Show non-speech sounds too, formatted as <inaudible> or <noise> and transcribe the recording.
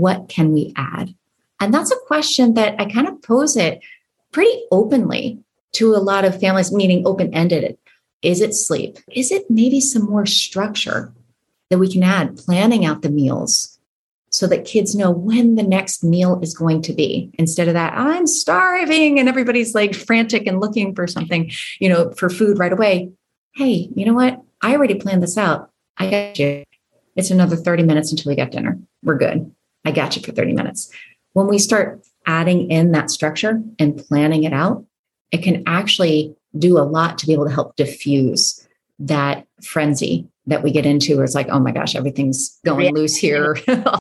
what can we add? And that's a question that I kind of pose it pretty openly to a lot of families, meaning open ended. Is it sleep? Is it maybe some more structure that we can add, planning out the meals so that kids know when the next meal is going to be instead of that, I'm starving and everybody's like frantic and looking for something, you know, for food right away. Hey, you know what? I already planned this out. I got you. It's another 30 minutes until we get dinner. We're good. I got you for 30 minutes. When we start adding in that structure and planning it out, it can actually do a lot to be able to help diffuse that frenzy that we get into where it's like, oh my gosh, everything's going loose here. <laughs>